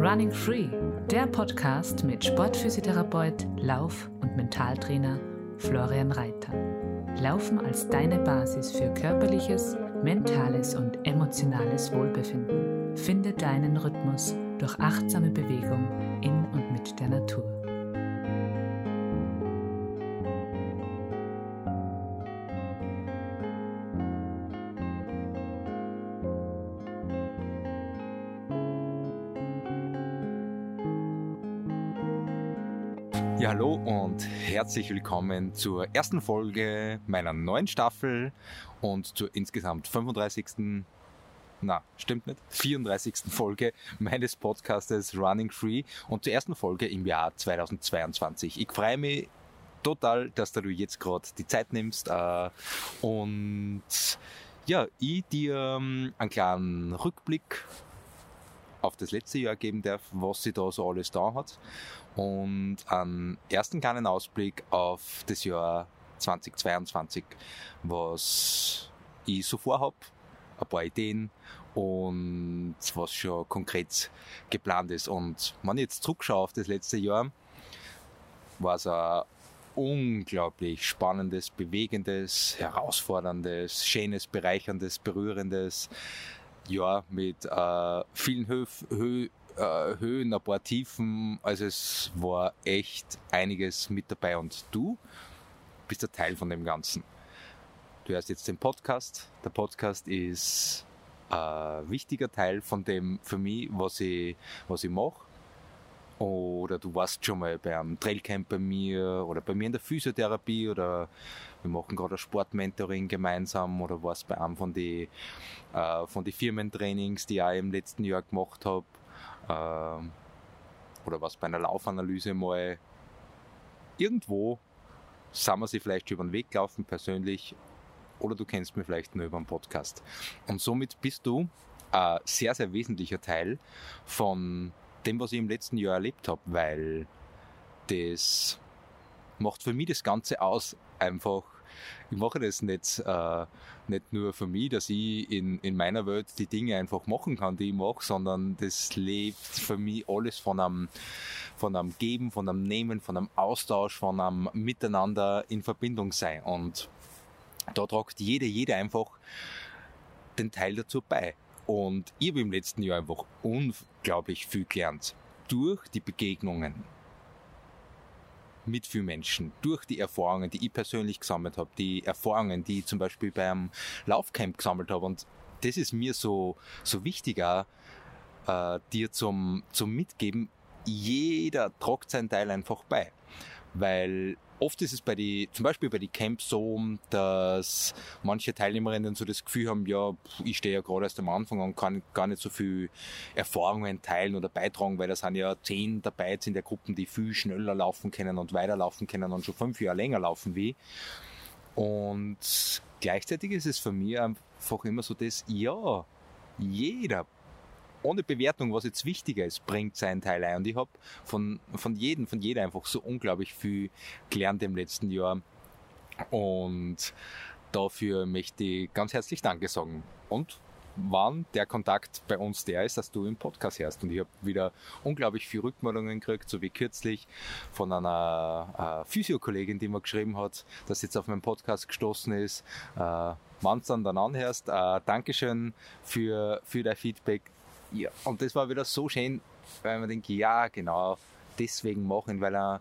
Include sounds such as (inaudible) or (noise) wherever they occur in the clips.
Running Free, der Podcast mit Sportphysiotherapeut, Lauf- und Mentaltrainer Florian Reiter. Laufen als deine Basis für körperliches, mentales und emotionales Wohlbefinden. Finde deinen Rhythmus durch achtsame Bewegung in und mit der Natur. Und herzlich willkommen zur ersten Folge meiner neuen Staffel und zur insgesamt 35. Na, stimmt nicht. 34. Folge meines Podcastes Running Free und zur ersten Folge im Jahr 2022. Ich freue mich total, dass du jetzt gerade die Zeit nimmst äh, und ja, ich dir ähm, einen kleinen Rückblick auf das letzte Jahr geben darf, was sie da so alles da hat und einen ersten kleinen Ausblick auf das Jahr 2022, was ich so vorhab, ein paar Ideen und was schon konkret geplant ist. Und wenn ich jetzt zurückschaue auf das letzte Jahr, war es ein unglaublich spannendes, bewegendes, herausforderndes, schönes, bereicherndes, berührendes Jahr mit äh, vielen Hö Hö äh, Höhen, ein paar Tiefen. Also es war echt einiges mit dabei. Und du bist ein Teil von dem Ganzen. Du hörst jetzt den Podcast. Der Podcast ist ein wichtiger Teil von dem für mich, was ich, was ich mache. Oder du warst schon mal beim Trailcamp bei mir oder bei mir in der Physiotherapie oder wir machen gerade ein Sportmentoring gemeinsam oder warst bei einem von den äh, von die Firmentrainings, die ich im letzten Jahr gemacht habe ähm, oder was bei einer Laufanalyse mal irgendwo sind wir sie vielleicht über den Weg gelaufen persönlich oder du kennst mich vielleicht nur über einen Podcast. Und somit bist du ein sehr, sehr wesentlicher Teil von dem, was ich im letzten Jahr erlebt habe, weil das macht für mich das Ganze aus, einfach ich mache das nicht, äh, nicht nur für mich, dass ich in, in meiner Welt die Dinge einfach machen kann, die ich mache, sondern das lebt für mich alles von einem, von einem Geben, von einem Nehmen, von einem Austausch, von einem Miteinander in Verbindung sein. Und da tragt jede, jede einfach den Teil dazu bei. Und ich habe im letzten Jahr einfach unglaublich viel gelernt. Durch die Begegnungen, mit vielen Menschen, durch die Erfahrungen, die ich persönlich gesammelt habe, die Erfahrungen, die ich zum Beispiel beim Laufcamp gesammelt habe. Und das ist mir so, so wichtiger, äh, dir zum, zum Mitgeben. Jeder tragt seinen Teil einfach bei. Weil oft ist es bei die, zum Beispiel bei die Camps so, dass manche Teilnehmerinnen so das Gefühl haben, ja, ich stehe ja gerade erst am Anfang und kann gar nicht so viel Erfahrungen teilen oder beitragen, weil da sind ja zehn dabei jetzt in der Gruppe, die viel schneller laufen können und weiterlaufen können und schon fünf Jahre länger laufen wie. Und gleichzeitig ist es für mich einfach immer so das, ja, jeder ohne Bewertung, was jetzt wichtiger ist, bringt seinen Teil ein. Und ich habe von, von jedem, von jeder einfach so unglaublich viel gelernt im letzten Jahr. Und dafür möchte ich ganz herzlich Danke sagen. Und wann der Kontakt bei uns der ist, dass du im Podcast hörst. Und ich habe wieder unglaublich viel Rückmeldungen gekriegt, so wie kürzlich von einer äh, Physiokollegin, die mir geschrieben hat, dass jetzt auf meinen Podcast gestoßen ist. Äh, Wann du dann anhörst, äh, Dankeschön für, für dein Feedback. Ja, und das war wieder so schön, weil man denkt, ja, genau, deswegen machen, weil er,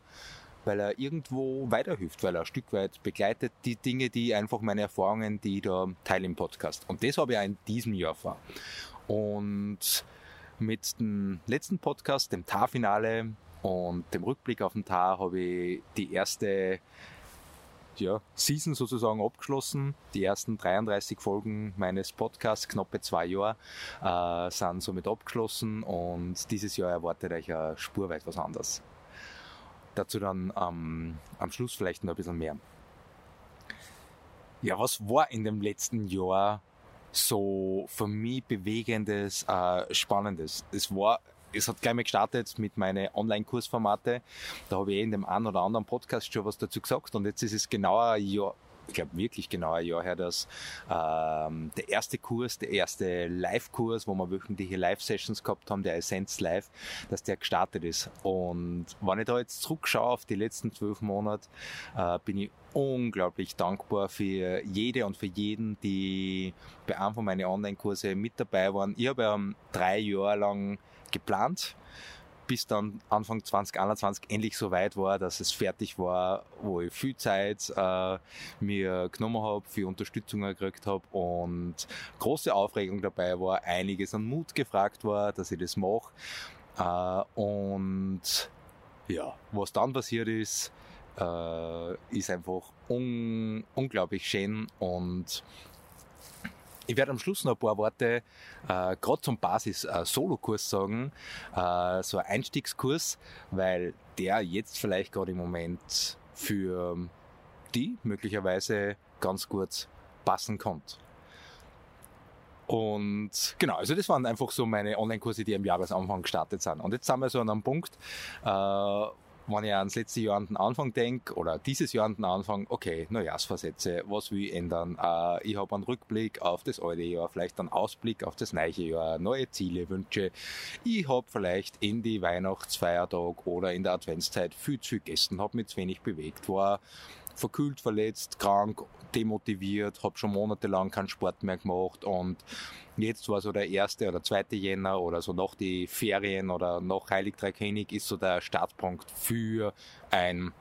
weil er irgendwo weiterhilft, weil er ein Stück weit begleitet die Dinge, die einfach meine Erfahrungen, die ich da teile im Podcast. Und das habe ich auch in diesem Jahr vor. Und mit dem letzten Podcast, dem Tar-Finale und dem Rückblick auf den Tar, habe ich die erste ja, Season sozusagen abgeschlossen. Die ersten 33 Folgen meines Podcasts, knappe zwei Jahre, äh, sind somit abgeschlossen und dieses Jahr erwartet euch eine spurweit was anderes. Dazu dann ähm, am Schluss vielleicht noch ein bisschen mehr. Ja, was war in dem letzten Jahr so für mich bewegendes, äh, spannendes? Es war es hat gleich mal gestartet mit meinen Online-Kursformate. Da habe ich eh in dem einen oder anderen Podcast schon was dazu gesagt und jetzt ist es genau ein Jahr, ich glaube wirklich genau ein Jahr her, dass ähm, der erste Kurs, der erste Live-Kurs, wo wir wöchentliche Live-Sessions gehabt haben, der Essenz Live, dass der gestartet ist. Und wenn ich da jetzt zurückschaue auf die letzten zwölf Monate, äh, bin ich unglaublich dankbar für jede und für jeden, die bei einem von meinen Online-Kurse mit dabei waren. Ich habe ja drei Jahre lang geplant bis dann Anfang 2021 endlich so weit war, dass es fertig war, wo ich viel Zeit äh, mir genommen habe, viel Unterstützung gekriegt habe und große Aufregung dabei war, einiges an Mut gefragt war, dass ich das mache. Äh, und ja, was dann passiert ist, äh, ist einfach un unglaublich schön und ich werde am Schluss noch ein paar Worte äh, gerade zum Basis-Solo-Kurs äh, sagen, äh, so ein Einstiegskurs, weil der jetzt vielleicht gerade im Moment für die möglicherweise ganz gut passen kommt. Und genau, also das waren einfach so meine Online-Kurse, die am Jahresanfang gestartet sind. Und jetzt sind wir so an einem Punkt, äh, wenn ich ans letzte Jahr an den Anfang denke oder dieses Jahr an den Anfang, okay, Neujahrsversätze, was will ich ändern? Äh, ich habe einen Rückblick auf das alte Jahr, vielleicht einen Ausblick auf das neue Jahr, neue Ziele, Wünsche. Ich habe vielleicht in die Weihnachtsfeiertag oder in der Adventszeit viel zu gegessen, habe mich zu wenig bewegt, war verkühlt, verletzt, krank, demotiviert, habe schon monatelang keinen Sport mehr gemacht und jetzt war so der erste oder zweite Jänner oder so nach die Ferien oder nach Heilig Drei König ist so der Startpunkt für ein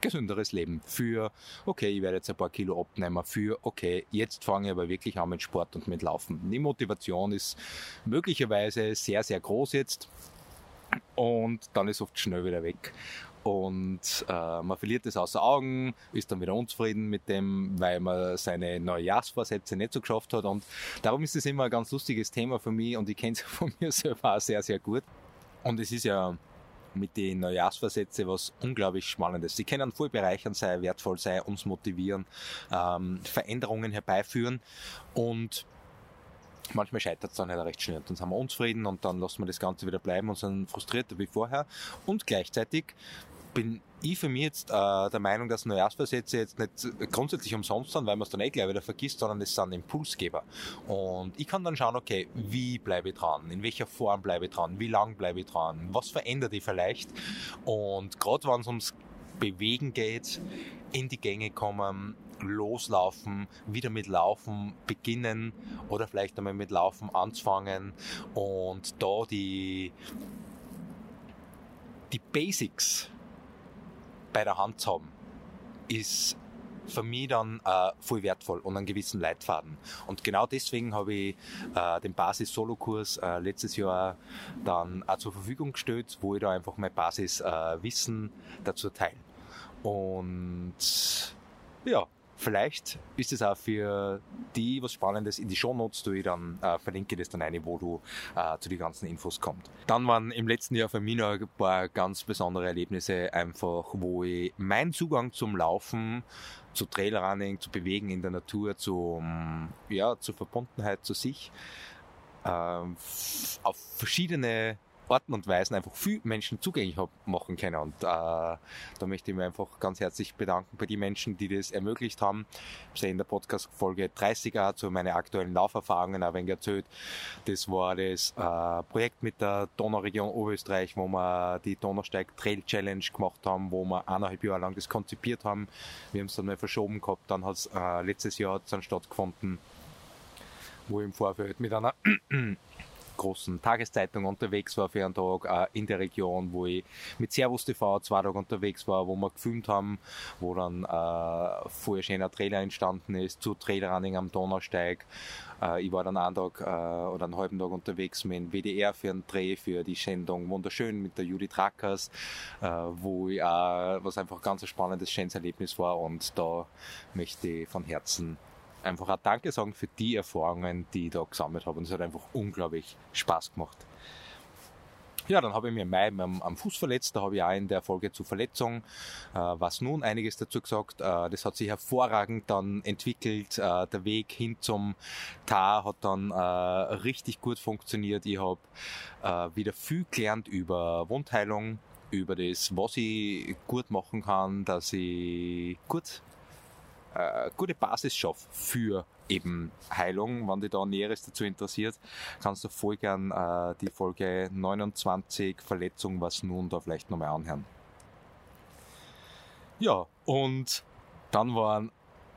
gesünderes Leben, für okay, ich werde jetzt ein paar Kilo abnehmen, für okay, jetzt fange ich aber wirklich an mit Sport und mit Laufen. Die Motivation ist möglicherweise sehr, sehr groß jetzt und dann ist oft schnell wieder weg und äh, man verliert es außer Augen, ist dann wieder unzufrieden mit dem, weil man seine Neujahrsvorsätze nicht so geschafft hat und darum ist es immer ein ganz lustiges Thema für mich und ich kenne es (laughs) von mir selber auch sehr, sehr gut und es ist ja mit den Neujahrsvorsätzen was unglaublich Spannendes. Sie können voll bereichern sein, wertvoll sein, uns motivieren, ähm, Veränderungen herbeiführen und manchmal scheitert es dann halt recht schnell. Dann sind wir unzufrieden und dann lassen wir das Ganze wieder bleiben und sind frustrierter wie vorher. Und gleichzeitig bin ich für mich jetzt äh, der Meinung, dass Neujahrsvorsätze jetzt nicht grundsätzlich umsonst sind, weil man es dann eh gleich wieder vergisst, sondern es sind Impulsgeber. Und ich kann dann schauen, okay, wie bleibe ich dran? In welcher Form bleibe ich dran? Wie lang bleibe ich dran? Was verändert ich vielleicht? Und gerade wenn es ums Bewegen geht, in die Gänge kommen, loslaufen, wieder mit Laufen beginnen oder vielleicht einmal mit Laufen anfangen und da die, die Basics bei der Hand zu haben, ist für mich dann äh, voll wertvoll und einen gewissen Leitfaden. Und genau deswegen habe ich äh, den Basis-Solo-Kurs äh, letztes Jahr dann auch zur Verfügung gestellt, wo ich da einfach mein Basiswissen dazu teile. Und ja, Vielleicht ist es auch für die was Spannendes. In die Shownotes tue ich dann, äh, verlinke das dann eine, wo du äh, zu den ganzen Infos kommst. Dann waren im letzten Jahr für mich noch ein paar ganz besondere Erlebnisse einfach, wo ich meinen Zugang zum Laufen, zu Trailrunning, zu Bewegen in der Natur, zum, ja, zur Verbundenheit zu sich, äh, auf verschiedene Orten und Weisen einfach viel Menschen zugänglich machen können. Und äh, da möchte ich mich einfach ganz herzlich bedanken bei den Menschen, die das ermöglicht haben. Ich habe in der Podcast-Folge 30er zu meinen aktuellen Lauferfahrungen ein wenig erzählt. Das war das äh, Projekt mit der Donauregion Oberösterreich, wo wir die Donausteig Trail Challenge gemacht haben, wo wir eineinhalb Jahre lang das konzipiert haben. Wir haben es dann mal verschoben gehabt, dann hat es äh, letztes Jahr dann stattgefunden, wo ich im Vorfeld mit einer großen Tageszeitung unterwegs war für einen Tag äh, in der Region, wo ich mit Servus TV zwei Tage unterwegs war, wo wir gefilmt haben, wo dann äh, vorher schöner Trailer entstanden ist zu Trailerrunning am Donausteig. Äh, ich war dann einen Tag äh, oder einen halben Tag unterwegs mit dem WDR für einen Dreh für die Sendung Wunderschön mit der Judith Rackers, äh, wo ich auch, was einfach ganz ein spannendes, schönes Erlebnis war und da möchte ich von Herzen einfach auch Danke sagen für die Erfahrungen, die ich da gesammelt habe. Und es hat einfach unglaublich Spaß gemacht. Ja, dann habe ich mir im Mai am, am Fuß verletzt. Da habe ich auch in der Folge zur Verletzung äh, was nun einiges dazu gesagt. Äh, das hat sich hervorragend dann entwickelt. Äh, der Weg hin zum Tar hat dann äh, richtig gut funktioniert. Ich habe äh, wieder viel gelernt über Wundheilung, über das, was ich gut machen kann, dass ich gut äh, gute Basis schaffe für eben Heilung. Wenn dich da Näheres dazu interessiert, kannst du voll gern äh, die Folge 29 Verletzung, was nun da vielleicht nochmal anhören. Ja, und dann waren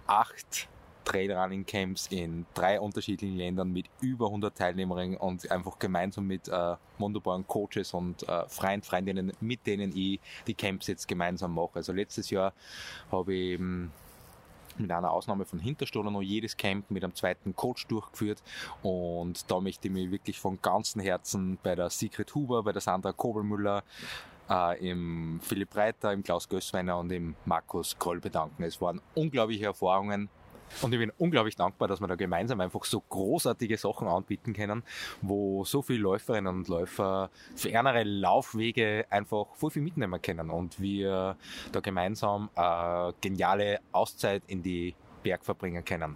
acht Trailrunning Camps in drei unterschiedlichen Ländern mit über 100 Teilnehmerinnen und einfach gemeinsam mit äh, wunderbaren Coaches und äh, Freund, Freundinnen, mit denen ich die Camps jetzt gemeinsam mache. Also letztes Jahr habe ich eben mit einer Ausnahme von Hinterstoller noch jedes Camp mit einem zweiten Coach durchgeführt und da möchte ich mich wirklich von ganzem Herzen bei der Sigrid Huber, bei der Sandra Kobelmüller, äh, im Philipp Reiter, im Klaus Gößweiner und im Markus Kroll bedanken. Es waren unglaubliche Erfahrungen. Und ich bin unglaublich dankbar, dass wir da gemeinsam einfach so großartige Sachen anbieten können, wo so viele Läuferinnen und Läufer fernere Laufwege einfach voll viel mitnehmen können und wir da gemeinsam eine geniale Auszeit in die Berg verbringen können.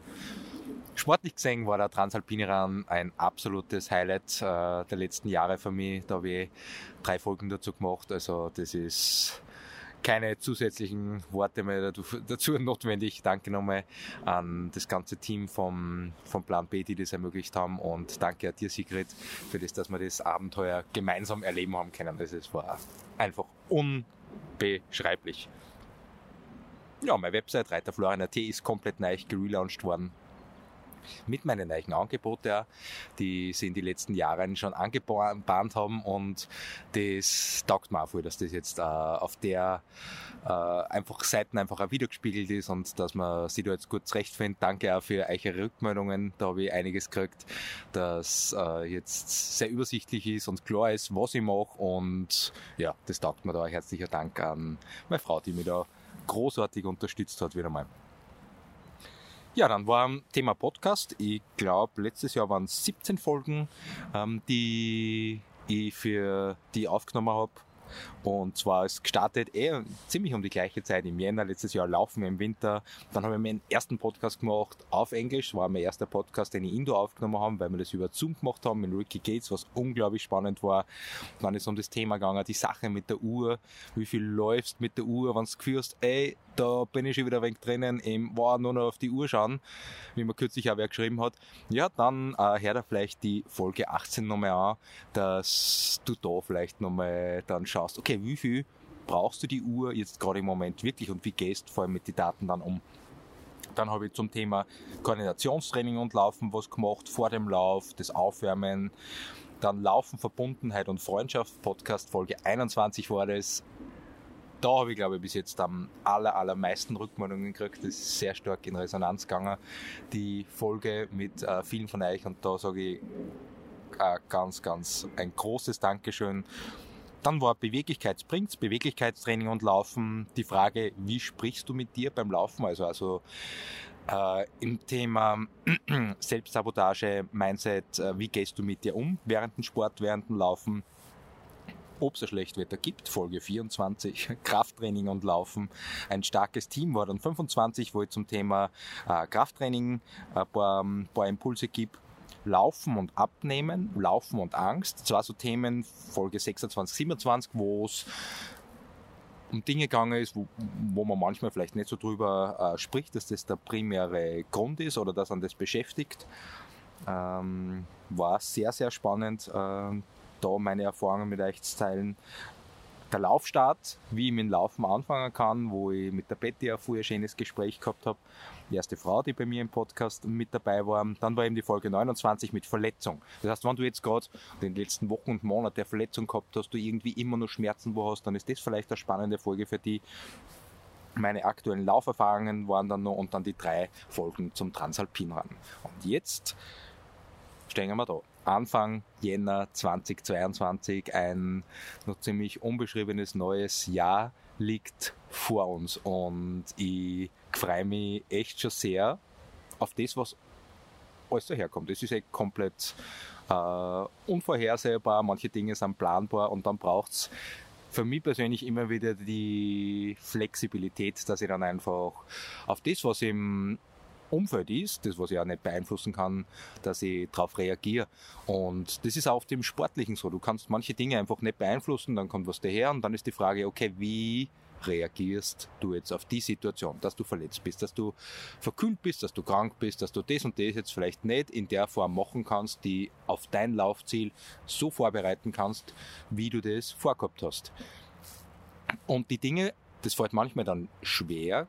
Sportlich gesehen war der Transalpiniran ein absolutes Highlight äh, der letzten Jahre für mich. Da habe ich drei Folgen dazu gemacht. Also das ist keine zusätzlichen Worte mehr dazu notwendig. Danke nochmal an das ganze Team vom, vom Plan B, die das ermöglicht haben und danke an dir, Sigrid, für das, dass wir das Abenteuer gemeinsam erleben haben können. Das ist, war einfach unbeschreiblich. Ja, meine Website reiterflorian.at ist komplett neu gelauncht worden mit meinen neuen Angeboten, die sie in den letzten Jahren schon angebahnt haben und das taugt mir auch voll, dass das jetzt äh, auf der äh, einfach Seiten einfach auch wiedergespiegelt ist und dass man sich da jetzt gut zurechtfindet. Danke auch für eure Rückmeldungen, da habe ich einiges gekriegt, dass äh, jetzt sehr übersichtlich ist und klar ist, was ich mache und ja, das taugt mir da. Herzlicher Dank an meine Frau, die mich da großartig unterstützt hat wieder mal. Ja, dann war Thema Podcast. Ich glaube, letztes Jahr waren es 17 Folgen, ähm, die ich für die aufgenommen habe. Und zwar ist gestartet eh ziemlich um die gleiche Zeit im Jänner letztes Jahr laufen wir im Winter. Dann haben wir meinen ersten Podcast gemacht auf Englisch. War mein erster Podcast, den ich Indoor aufgenommen habe, weil wir das über Zoom gemacht haben mit Ricky Gates, was unglaublich spannend war. Dann ist es um das Thema gegangen, die Sache mit der Uhr. Wie viel läufst mit der Uhr, wenn du gefühlst, ey, da bin ich schon wieder ein wenig drinnen, eben war nur noch auf die Uhr schauen, wie man kürzlich auch wer geschrieben hat. Ja, dann äh, hör da vielleicht die Folge 18 nochmal an, dass du da vielleicht nochmal dann schaust, okay, wie viel brauchst du die Uhr jetzt gerade im Moment wirklich und wie gehst vor allem mit den Daten dann um? Dann habe ich zum Thema Koordinationstraining und Laufen was gemacht, vor dem Lauf, das Aufwärmen, dann Laufen, Verbundenheit und Freundschaft, Podcast Folge 21 war das, da habe ich, glaube ich, bis jetzt am aller, allermeisten Rückmeldungen gekriegt. Das ist sehr stark in Resonanz gegangen, die Folge mit äh, vielen von euch. Und da sage ich äh, ganz, ganz ein großes Dankeschön. Dann war Beweglichkeitsprints, Beweglichkeitstraining und Laufen. Die Frage, wie sprichst du mit dir beim Laufen? Also, also äh, im Thema (clears throat) Selbstsabotage, Mindset, äh, wie gehst du mit dir um während dem Sport, während dem Laufen? Ob es ein Schlechtwetter gibt, Folge 24, (laughs) Krafttraining und Laufen. Ein starkes Team war dann 25, wo ich zum Thema äh, Krafttraining ein paar, ein paar Impulse gebe. Laufen und Abnehmen, Laufen und Angst. Zwar so Themen, Folge 26, 27, wo es um Dinge gegangen ist, wo, wo man manchmal vielleicht nicht so drüber äh, spricht, dass das der primäre Grund ist oder dass man das beschäftigt. Ähm, war sehr, sehr spannend. Äh, da meine Erfahrungen mit euch zu teilen. Der Laufstart, wie ich mit dem Laufen anfangen kann, wo ich mit der Betty ein vorher schönes Gespräch gehabt habe. Die erste Frau, die bei mir im Podcast mit dabei war. Dann war eben die Folge 29 mit Verletzung. Das heißt, wenn du jetzt gerade in den letzten Wochen und Monaten der Verletzung gehabt hast, du irgendwie immer noch Schmerzen wo hast, dann ist das vielleicht eine spannende Folge für die. Meine aktuellen Lauferfahrungen waren dann noch und dann die drei Folgen zum Transalpinrun. Und jetzt stehen wir da. Anfang Jänner 2022 ein noch ziemlich unbeschriebenes neues Jahr liegt vor uns und ich freue mich echt schon sehr auf das, was alles daherkommt. Es ist echt komplett äh, unvorhersehbar, manche Dinge sind planbar und dann braucht es für mich persönlich immer wieder die Flexibilität, dass ich dann einfach auf das, was im Umfeld ist, das was ich auch nicht beeinflussen kann, dass ich darauf reagiere. Und das ist auch auf dem Sportlichen so. Du kannst manche Dinge einfach nicht beeinflussen, dann kommt was daher und dann ist die Frage, okay, wie reagierst du jetzt auf die Situation, dass du verletzt bist, dass du verkühlt bist, dass du krank bist, dass du das und das jetzt vielleicht nicht in der Form machen kannst, die auf dein Laufziel so vorbereiten kannst, wie du das vorgehabt hast. Und die Dinge, das fällt manchmal dann schwer,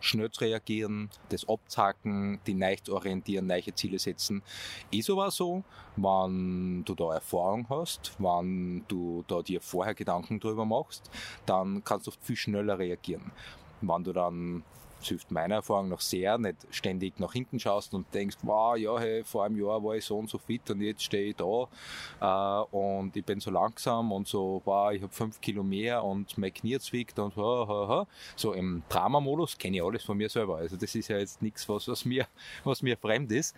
schnell zu reagieren, das abzacken, die zu orientieren, neue Ziele setzen. Ist aber so, wenn du da Erfahrung hast, wenn du da dir vorher Gedanken drüber machst, dann kannst du viel schneller reagieren. Wenn du dann das hilft meiner Erfahrung noch sehr, nicht ständig nach hinten schaust und denkst, wow, ja, hey, vor einem Jahr war ich so und so fit und jetzt stehe ich da äh, und ich bin so langsam und so, wow, ich habe fünf Kilo mehr und mein Knie zwickt und ha, ha, ha. so im Drama-Modus kenne ich alles von mir selber. Also das ist ja jetzt nichts, was, was mir, was mir fremd ist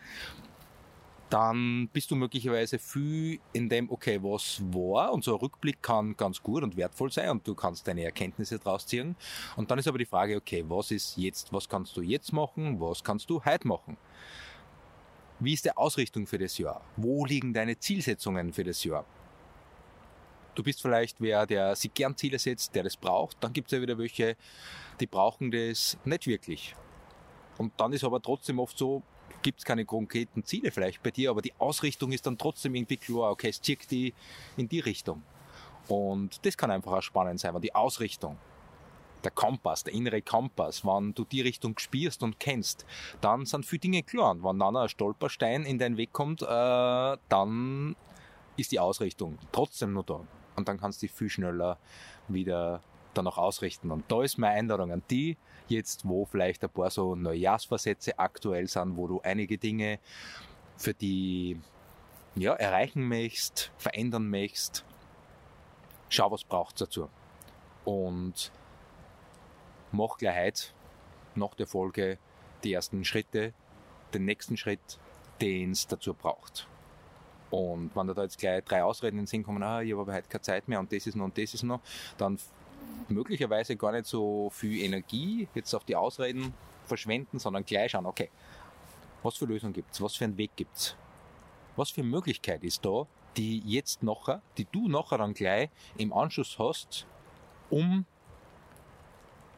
dann bist du möglicherweise viel in dem, okay, was war, und so ein Rückblick kann ganz gut und wertvoll sein und du kannst deine Erkenntnisse draus ziehen. Und dann ist aber die Frage, okay, was ist jetzt, was kannst du jetzt machen, was kannst du heute machen? Wie ist die Ausrichtung für das Jahr? Wo liegen deine Zielsetzungen für das Jahr? Du bist vielleicht wer, der sich gern Ziele setzt, der das braucht. Dann gibt es ja wieder welche, die brauchen das nicht wirklich. Und dann ist aber trotzdem oft so, gibt es keine konkreten Ziele vielleicht bei dir, aber die Ausrichtung ist dann trotzdem irgendwie klar, okay, es zieht die in die Richtung. Und das kann einfach auch spannend sein, weil die Ausrichtung, der Kompass, der innere Kompass, wenn du die Richtung spürst und kennst, dann sind viele Dinge klar. Und wenn dann ein Stolperstein in deinen Weg kommt, äh, dann ist die Ausrichtung trotzdem nur da. Und dann kannst du dich viel schneller wieder danach ausrichten. Und da ist meine Einladung an die, jetzt wo vielleicht ein paar so Neujahrsversätze aktuell sind, wo du einige Dinge für die ja, erreichen möchtest, verändern möchtest, schau, was braucht dazu. Und mach gleich heute nach der Folge die ersten Schritte, den nächsten Schritt, den es dazu braucht. Und wenn da jetzt gleich drei Ausreden in den Sinn kommen, ah, ich habe heute keine Zeit mehr und das ist noch und das ist noch, dann möglicherweise gar nicht so viel Energie jetzt auf die Ausreden verschwenden, sondern gleich schauen, okay, was für Lösungen gibt's, was für einen Weg gibt's, was für eine Möglichkeit ist da, die jetzt nachher, die du nachher dann gleich im Anschluss hast, um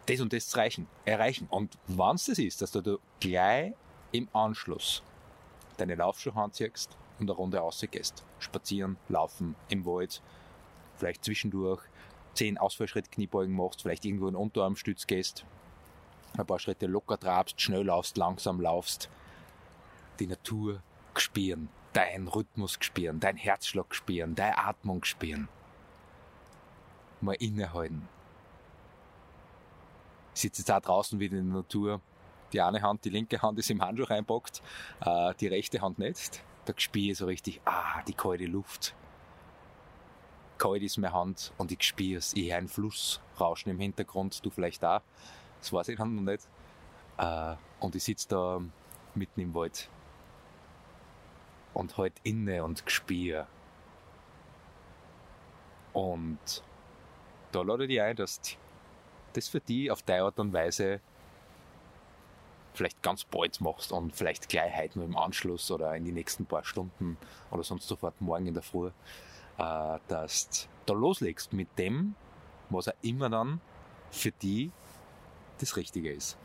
das und das zu erreichen. erreichen. Und wenn es das ist, dass du gleich im Anschluss deine Laufschuhe anziehst und eine Runde rausgehst, spazieren, laufen im Wald, vielleicht zwischendurch zehn Ausfallschritt Kniebeugen machst, vielleicht irgendwo in Unterarmstütz gehst, ein paar Schritte locker trabst, schnell laufst, langsam laufst, die Natur spüren, deinen Rhythmus spüren, dein Herzschlag spüren, deine Atmung spüren. Mal innehalten. Ich sitze jetzt auch draußen wieder in der Natur. Die eine Hand, die linke Hand ist im Handschuh reinpackt, äh, die rechte Hand nicht. Da spüre ich so richtig, ah, die kalte Luft kalt ist meine Hand und ich spüre es. Ich höre einen Fluss rauschen im Hintergrund, du vielleicht auch. Das weiß ich noch nicht. Äh, und ich sitze da mitten im Wald und halt inne und spüre. Und da lade ich dich ein, dass das für dich auf deine Art und Weise vielleicht ganz bald machst und vielleicht gleich heute nur im Anschluss oder in die nächsten paar Stunden oder sonst sofort morgen in der Früh äh, dass du da loslegst mit dem, was auch immer dann für die das Richtige ist.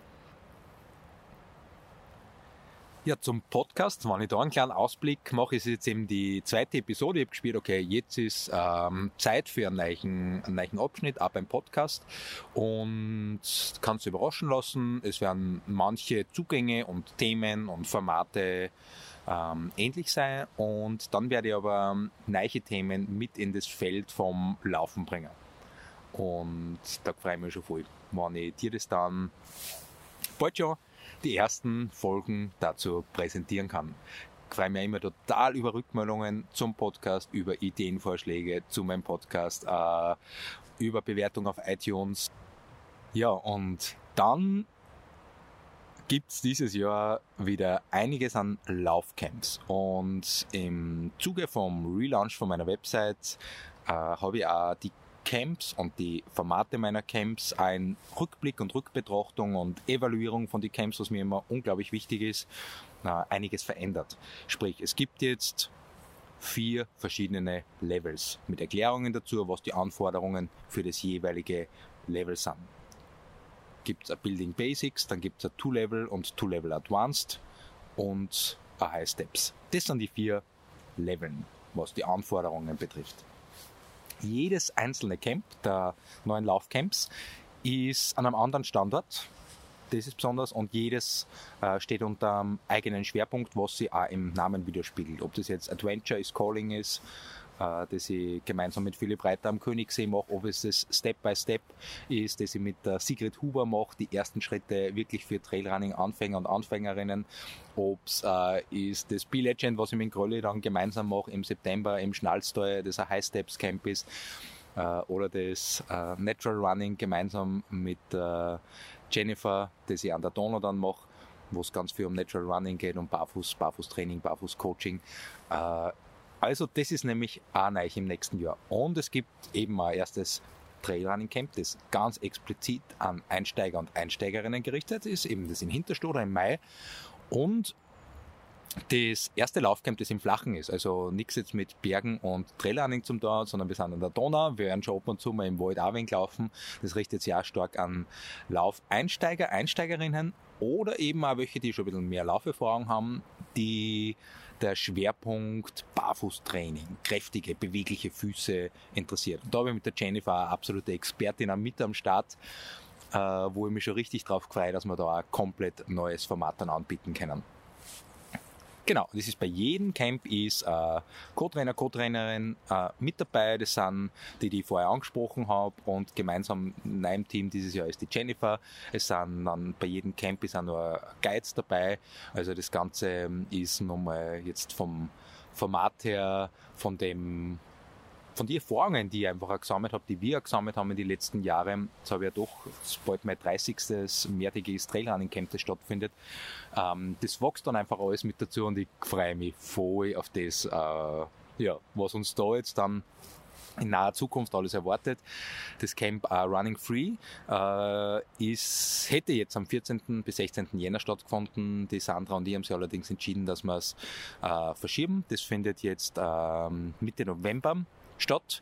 Ja, zum Podcast, wenn ich da einen kleinen Ausblick mache, ist jetzt eben die zweite Episode. Ich habe gespielt, okay, jetzt ist ähm, Zeit für einen neuen, einen neuen Abschnitt, auch beim Podcast. Und kannst du überraschen lassen. Es werden manche Zugänge und Themen und Formate ähm, ähnlich sein und dann werde ich aber neue Themen mit in das Feld vom Laufen bringen. Und da freue ich mich schon voll, wenn ich dir das dann bald schon die ersten Folgen dazu präsentieren kann. Ich freue mich immer total über Rückmeldungen zum Podcast, über Ideenvorschläge zu meinem Podcast, äh, über Bewertung auf iTunes. Ja, und dann gibt es dieses Jahr wieder einiges an Laufcamps. Und im Zuge vom Relaunch von meiner Website äh, habe ich auch die Camps und die Formate meiner Camps, ein Rückblick und Rückbetrachtung und Evaluierung von den Camps, was mir immer unglaublich wichtig ist, äh, einiges verändert. Sprich, es gibt jetzt vier verschiedene Levels mit Erklärungen dazu, was die Anforderungen für das jeweilige Level sind. Gibt es Building Basics, dann gibt es Two-Level und Two-Level Advanced und ein High Steps. Das sind die vier Leveln, was die Anforderungen betrifft. Jedes einzelne Camp der neuen Laufcamps ist an einem anderen Standort. Das ist besonders und jedes äh, steht unter einem eigenen Schwerpunkt, was sie auch im Namen widerspiegelt. Ob das jetzt Adventure is Calling ist, äh, das ich gemeinsam mit Philipp Reiter am Königssee mache, ob es das Step by Step ist, das ich mit der Sigrid Huber mache, die ersten Schritte wirklich für Trailrunning-Anfänger und Anfängerinnen, ob es äh, ist das B-Legend, was ich mit Grölli dann gemeinsam mache im September im Schnalztal, das ein High Steps Camp ist, äh, oder das äh, Natural Running gemeinsam mit äh, Jennifer, das ich an der Donau dann mache wo es ganz viel um Natural Running geht, um Barfuß, Barfußtraining, Barfußcoaching. Äh, also das ist nämlich auch neu im nächsten Jahr. Und es gibt eben ein erstes Trailrunning Camp, das ganz explizit an Einsteiger und Einsteigerinnen gerichtet ist, eben das in Hinterstoder im Mai. Und das erste Laufcamp, das im Flachen ist, also nichts jetzt mit Bergen und Trailrunning zum da, sondern wir sind an der Donau, wir werden schon ab und zu mal im Wald wenig laufen. Das richtet sich auch stark an Laufeinsteiger, Einsteigerinnen oder eben auch welche, die schon ein bisschen mehr Lauferfahrung haben, die der Schwerpunkt Barfußtraining, kräftige, bewegliche Füße interessiert. Und da habe ich mit der Jennifer eine absolute Expertin mit am Start, äh, wo ich mich schon richtig drauf freue, dass wir da ein komplett neues Format dann anbieten können. Genau, das ist bei jedem Camp ist äh, Co-Trainer, Co-Trainerin äh, mit dabei. Das sind die, die ich vorher angesprochen habe und gemeinsam in einem Team dieses Jahr ist die Jennifer. Es sind dann bei jedem Camp ist auch nur Guides dabei. Also das Ganze ist nochmal jetzt vom Format her, von dem von den Erfahrungen, die ich einfach auch gesammelt habe, die wir gesammelt haben in den letzten Jahren, jetzt habe ich ja doch bald mein 30. mehrtägiges Trailrunning Camp, das stattfindet, ähm, das wächst dann einfach alles mit dazu und ich freue mich voll auf das, äh, ja, was uns da jetzt dann in naher Zukunft alles erwartet. Das Camp uh, Running Free uh, ist, hätte jetzt am 14. bis 16. Jänner stattgefunden. Die Sandra und ich haben sich allerdings entschieden, dass wir es uh, verschieben. Das findet jetzt ähm, Mitte November statt.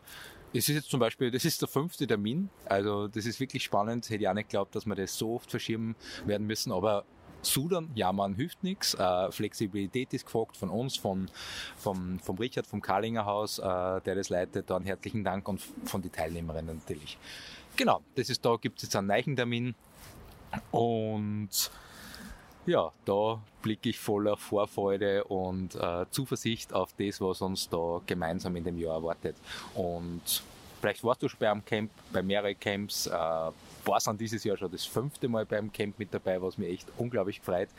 Es ist jetzt zum Beispiel, das ist der fünfte Termin, also das ist wirklich spannend. Hätte ich auch nicht geglaubt, dass wir das so oft verschieben werden müssen, aber Sudan, ja, man hilft nichts. Äh, Flexibilität ist gefragt von uns, von, vom, vom Richard vom Karlinger Haus, äh, der das leitet. Dann herzlichen Dank und von den Teilnehmerinnen natürlich. Genau, das ist da, gibt es jetzt einen Neichentermin und ja, da blicke ich voller Vorfreude und äh, Zuversicht auf das, was uns da gemeinsam in dem Jahr erwartet. Und vielleicht warst du schon bei einem Camp, bei mehreren Camps, äh, warst dann dieses Jahr schon das fünfte Mal beim Camp mit dabei, was mir echt unglaublich freut.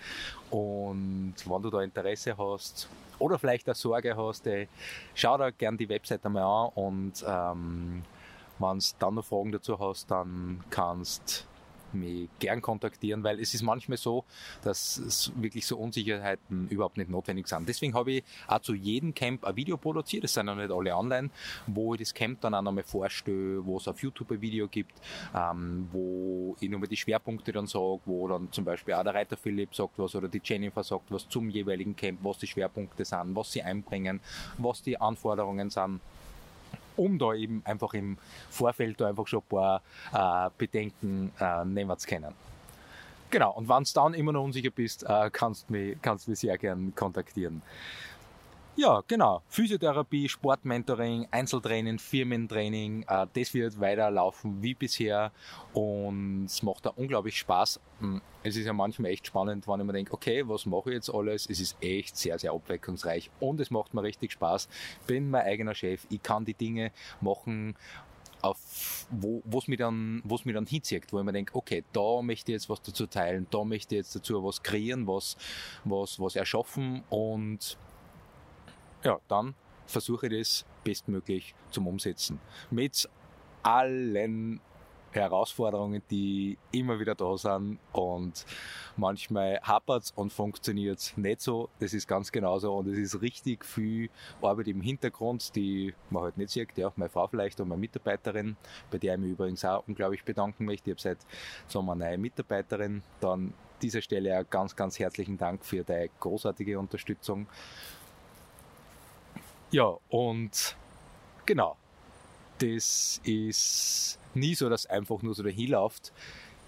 Und wenn du da Interesse hast oder vielleicht auch Sorge hast, ey, schau da gerne die Webseite mal an und ähm, wenn du dann noch Fragen dazu hast, dann kannst mich gern kontaktieren, weil es ist manchmal so, dass es wirklich so Unsicherheiten überhaupt nicht notwendig sind. Deswegen habe ich auch zu jedem Camp ein Video produziert, das sind noch nicht alle online, wo ich das Camp dann auch nochmal vorstelle, wo es auf YouTube ein Video gibt, ähm, wo ich nochmal die Schwerpunkte dann sage, wo dann zum Beispiel auch der Reiter Philipp sagt was oder die Jennifer sagt was zum jeweiligen Camp, was die Schwerpunkte sind, was sie einbringen, was die Anforderungen sind um da eben einfach im Vorfeld da einfach schon ein paar äh, Bedenken äh, nehmen zu können. Genau, und wenn du dann immer noch unsicher bist, äh, kannst du mich, kannst mich sehr gern kontaktieren. Ja, genau. Physiotherapie, Sportmentoring, Einzeltraining, Firmentraining, äh, das wird weiterlaufen wie bisher und es macht da unglaublich Spaß. Hm, es ist ja manchmal echt spannend, wenn ich mir denke, okay, was mache ich jetzt alles? Es ist echt sehr, sehr abwechslungsreich und es macht mir richtig Spaß. Bin mein eigener Chef, ich kann die Dinge machen, auf wo es mir dann dann hinzieht, wo ich mir denke, okay, da möchte ich jetzt was dazu teilen, da möchte ich jetzt dazu was kreieren, was was was erschaffen und ja, dann versuche ich das bestmöglich zum Umsetzen. Mit allen Herausforderungen, die immer wieder da sind und manchmal hapert und funktioniert nicht so. Das ist ganz genauso und es ist richtig viel Arbeit im Hintergrund, die man halt nicht sieht. Ja, meine Frau vielleicht und meine Mitarbeiterin, bei der ich mich übrigens auch unglaublich bedanken möchte. Ich habe seit Sommer eine neue Mitarbeiterin. Dann dieser Stelle auch ganz, ganz herzlichen Dank für deine großartige Unterstützung. Ja, und genau, das ist nie so, dass einfach nur so dahin läuft.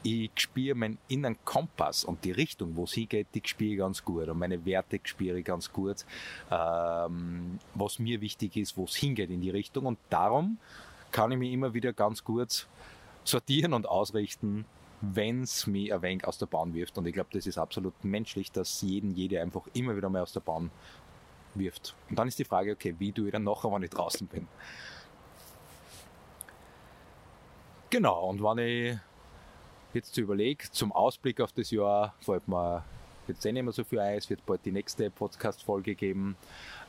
Ich spüre meinen inneren Kompass und die Richtung, wo es hingeht, die spüre ich ganz gut. Und meine Werte spüre ich ganz gut. Ähm, was mir wichtig ist, wo es hingeht in die Richtung. Und darum kann ich mich immer wieder ganz gut sortieren und ausrichten, wenn es mich ein wenig aus der Bahn wirft. Und ich glaube, das ist absolut menschlich, dass jeden, jede einfach immer wieder mal aus der Bahn wirft. Und dann ist die Frage, okay, wie tue ich dann nachher, wenn ich draußen bin? Genau, und wenn ich jetzt überlege, zum Ausblick auf das Jahr, fällt mir jetzt eh nicht mehr so viel ein, es wird bald die nächste Podcast-Folge geben.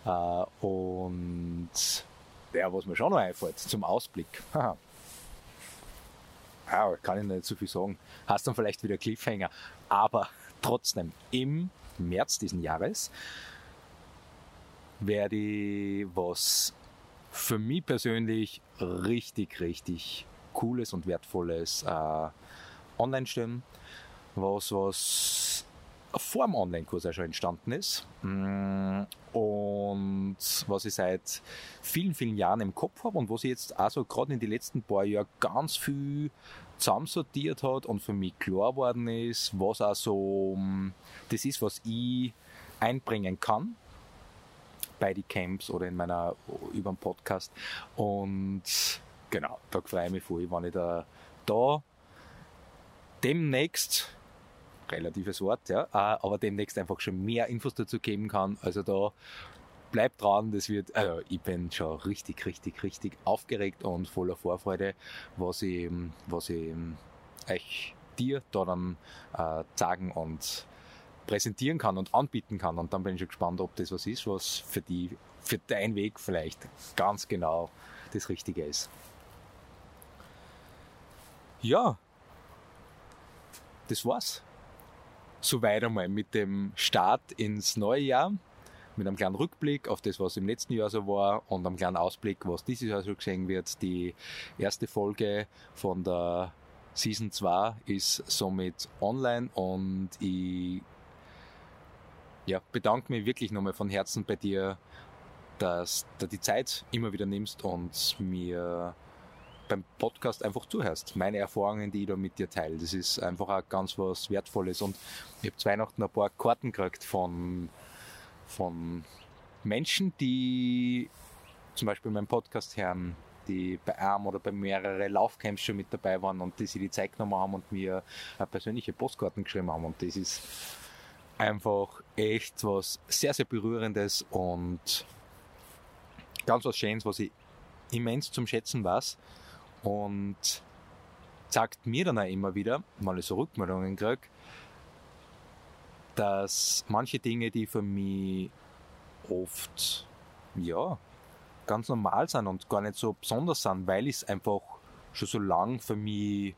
Äh, und ja, was mir schon noch einfällt, zum Ausblick. Ja, kann ich nicht so viel sagen. Hast dann vielleicht wieder Cliffhanger. Aber trotzdem, im März diesen Jahres werde ich was für mich persönlich richtig, richtig Cooles und Wertvolles äh, online stellen. Was, was vor dem Online-Kurs auch schon entstanden ist. Mm, und was ich seit vielen, vielen Jahren im Kopf habe und was ich jetzt also gerade in den letzten paar Jahren ganz viel zusammensortiert hat und für mich klar geworden ist, was auch so mm, das ist, was ich einbringen kann bei die Camps oder in meiner über den Podcast und genau, da freue ich mich voll, wenn ich da, da demnächst relatives Wort, ja, äh, aber demnächst einfach schon mehr Infos dazu geben kann. Also da bleibt dran, das wird, also ich bin schon richtig, richtig, richtig aufgeregt und voller Vorfreude, was ich, was ich euch dir da dann äh, sagen und präsentieren kann und anbieten kann. Und dann bin ich schon gespannt, ob das was ist, was für die, für deinen Weg vielleicht ganz genau das Richtige ist. Ja, das war's soweit einmal mit dem Start ins neue Jahr, mit einem kleinen Rückblick auf das, was im letzten Jahr so war und einem kleinen Ausblick, was dieses Jahr so gesehen wird. Die erste Folge von der Season 2 ist somit online und ich ja, bedanke mich wirklich nochmal von Herzen bei dir, dass du die Zeit immer wieder nimmst und mir beim Podcast einfach zuhörst. Meine Erfahrungen, die ich da mit dir teile. Das ist einfach auch ganz was Wertvolles. Und ich habe Weihnachten ein paar Karten gekriegt von, von Menschen, die zum Beispiel meinen Podcast hören, die bei einem oder bei mehreren Laufcamps schon mit dabei waren und die sich die Zeit genommen haben und mir persönliche Postkarten geschrieben haben. Und das ist einfach echt was sehr, sehr Berührendes und ganz was Schönes, was ich immens zum Schätzen weiß und sagt mir dann auch immer wieder, mal so Rückmeldungen kriege, dass manche Dinge, die für mich oft, ja, ganz normal sind und gar nicht so besonders sind, weil ich es einfach schon so lang für mich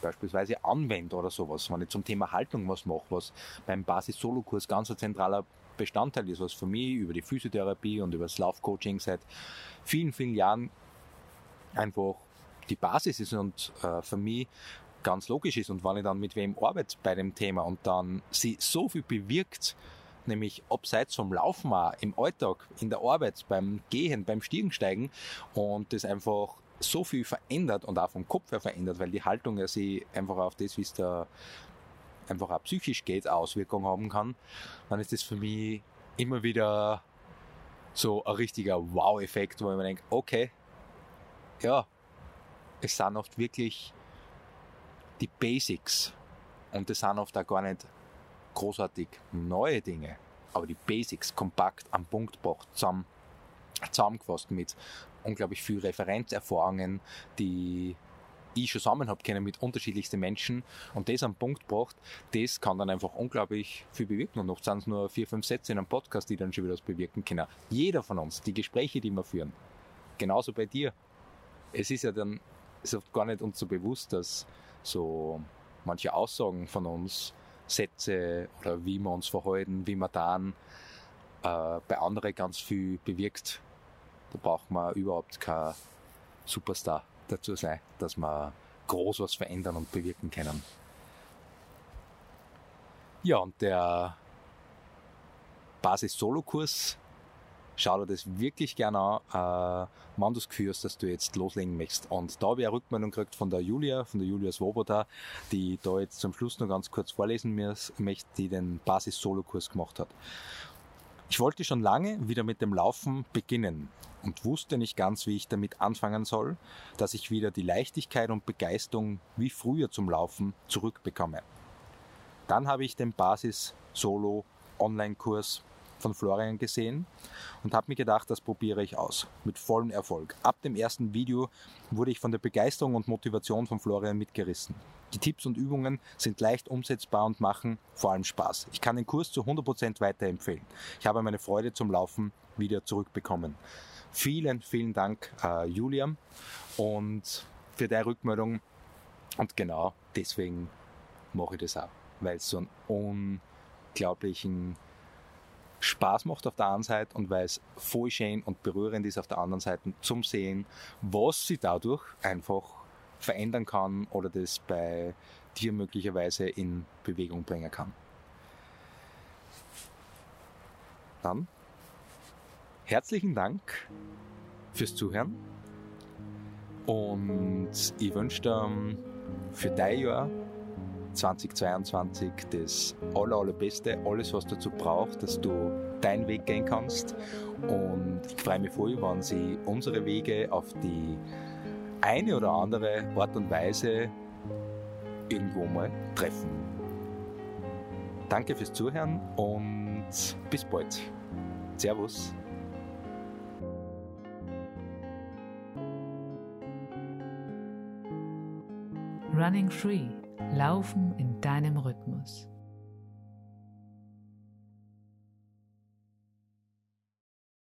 beispielsweise anwende oder sowas, wenn ich zum Thema Haltung was mache, was beim Basis-Solo-Kurs ganz ein zentraler Bestandteil ist, was für mich über die Physiotherapie und über das Laufcoaching seit vielen, vielen Jahren einfach die Basis ist und äh, für mich ganz logisch ist. Und wenn ich dann mit wem arbeite bei dem Thema und dann sie so viel bewirkt, nämlich abseits vom Laufen auch, im Alltag, in der Arbeit, beim Gehen, beim Stiegensteigen und das einfach so viel verändert und auch vom Kopf her verändert, weil die Haltung ja sie einfach auf das, wie es da einfach auch psychisch geht, Auswirkungen haben kann, dann ist das für mich immer wieder so ein richtiger Wow-Effekt, wo ich mir denke, okay, ja, es sind oft wirklich die Basics und es sind oft auch gar nicht großartig neue Dinge, aber die Basics kompakt am Punkt gebracht, zusammen, zusammengefasst mit unglaublich viel Referenzerfahrungen, die ich schon zusammen habe können mit unterschiedlichsten Menschen und das am Punkt gebracht, das kann dann einfach unglaublich viel bewirken. Und oft sind es nur vier, fünf Sätze in einem Podcast, die dann schon wieder was bewirken können. Jeder von uns, die Gespräche, die wir führen, genauso bei dir, es ist ja dann ist oft gar nicht uns so bewusst, dass so manche Aussagen von uns, Sätze oder wie wir uns verhalten, wie wir dann äh, bei anderen ganz viel bewirkt. Da braucht man überhaupt kein Superstar dazu sein, dass wir groß was verändern und bewirken können. Ja, und der Basis-Solo-Kurs schau dir das wirklich gerne an, äh, wann du es führst, dass du jetzt loslegen möchtest. Und da habe ich eine Rückmeldung gekriegt von der Julia, von der Julia Swoboda, die da jetzt zum Schluss noch ganz kurz vorlesen möchte, die den Basis-Solo-Kurs gemacht hat. Ich wollte schon lange wieder mit dem Laufen beginnen und wusste nicht ganz, wie ich damit anfangen soll, dass ich wieder die Leichtigkeit und Begeisterung wie früher zum Laufen zurückbekomme. Dann habe ich den Basis Solo Online-Kurs von Florian gesehen und habe mir gedacht, das probiere ich aus. Mit vollem Erfolg. Ab dem ersten Video wurde ich von der Begeisterung und Motivation von Florian mitgerissen. Die Tipps und Übungen sind leicht umsetzbar und machen vor allem Spaß. Ich kann den Kurs zu 100% weiterempfehlen. Ich habe meine Freude zum Laufen wieder zurückbekommen. Vielen, vielen Dank, äh, Julian, und für deine Rückmeldung. Und genau deswegen mache ich das auch, weil es so einen unglaublichen Spaß macht auf der einen Seite und weil es voll schön und berührend ist auf der anderen Seite zum Sehen, was sie dadurch einfach verändern kann oder das bei dir möglicherweise in Bewegung bringen kann. Dann herzlichen Dank fürs Zuhören und ich wünsche dir für dein Jahr 2022 das aller, allerbeste, alles, was dazu braucht, dass du deinen Weg gehen kannst. Und ich freue mich voll, wenn sie unsere Wege auf die eine oder andere Art und Weise irgendwo mal treffen. Danke fürs Zuhören und bis bald. Servus. Running Free Laufen in deinem Rhythmus.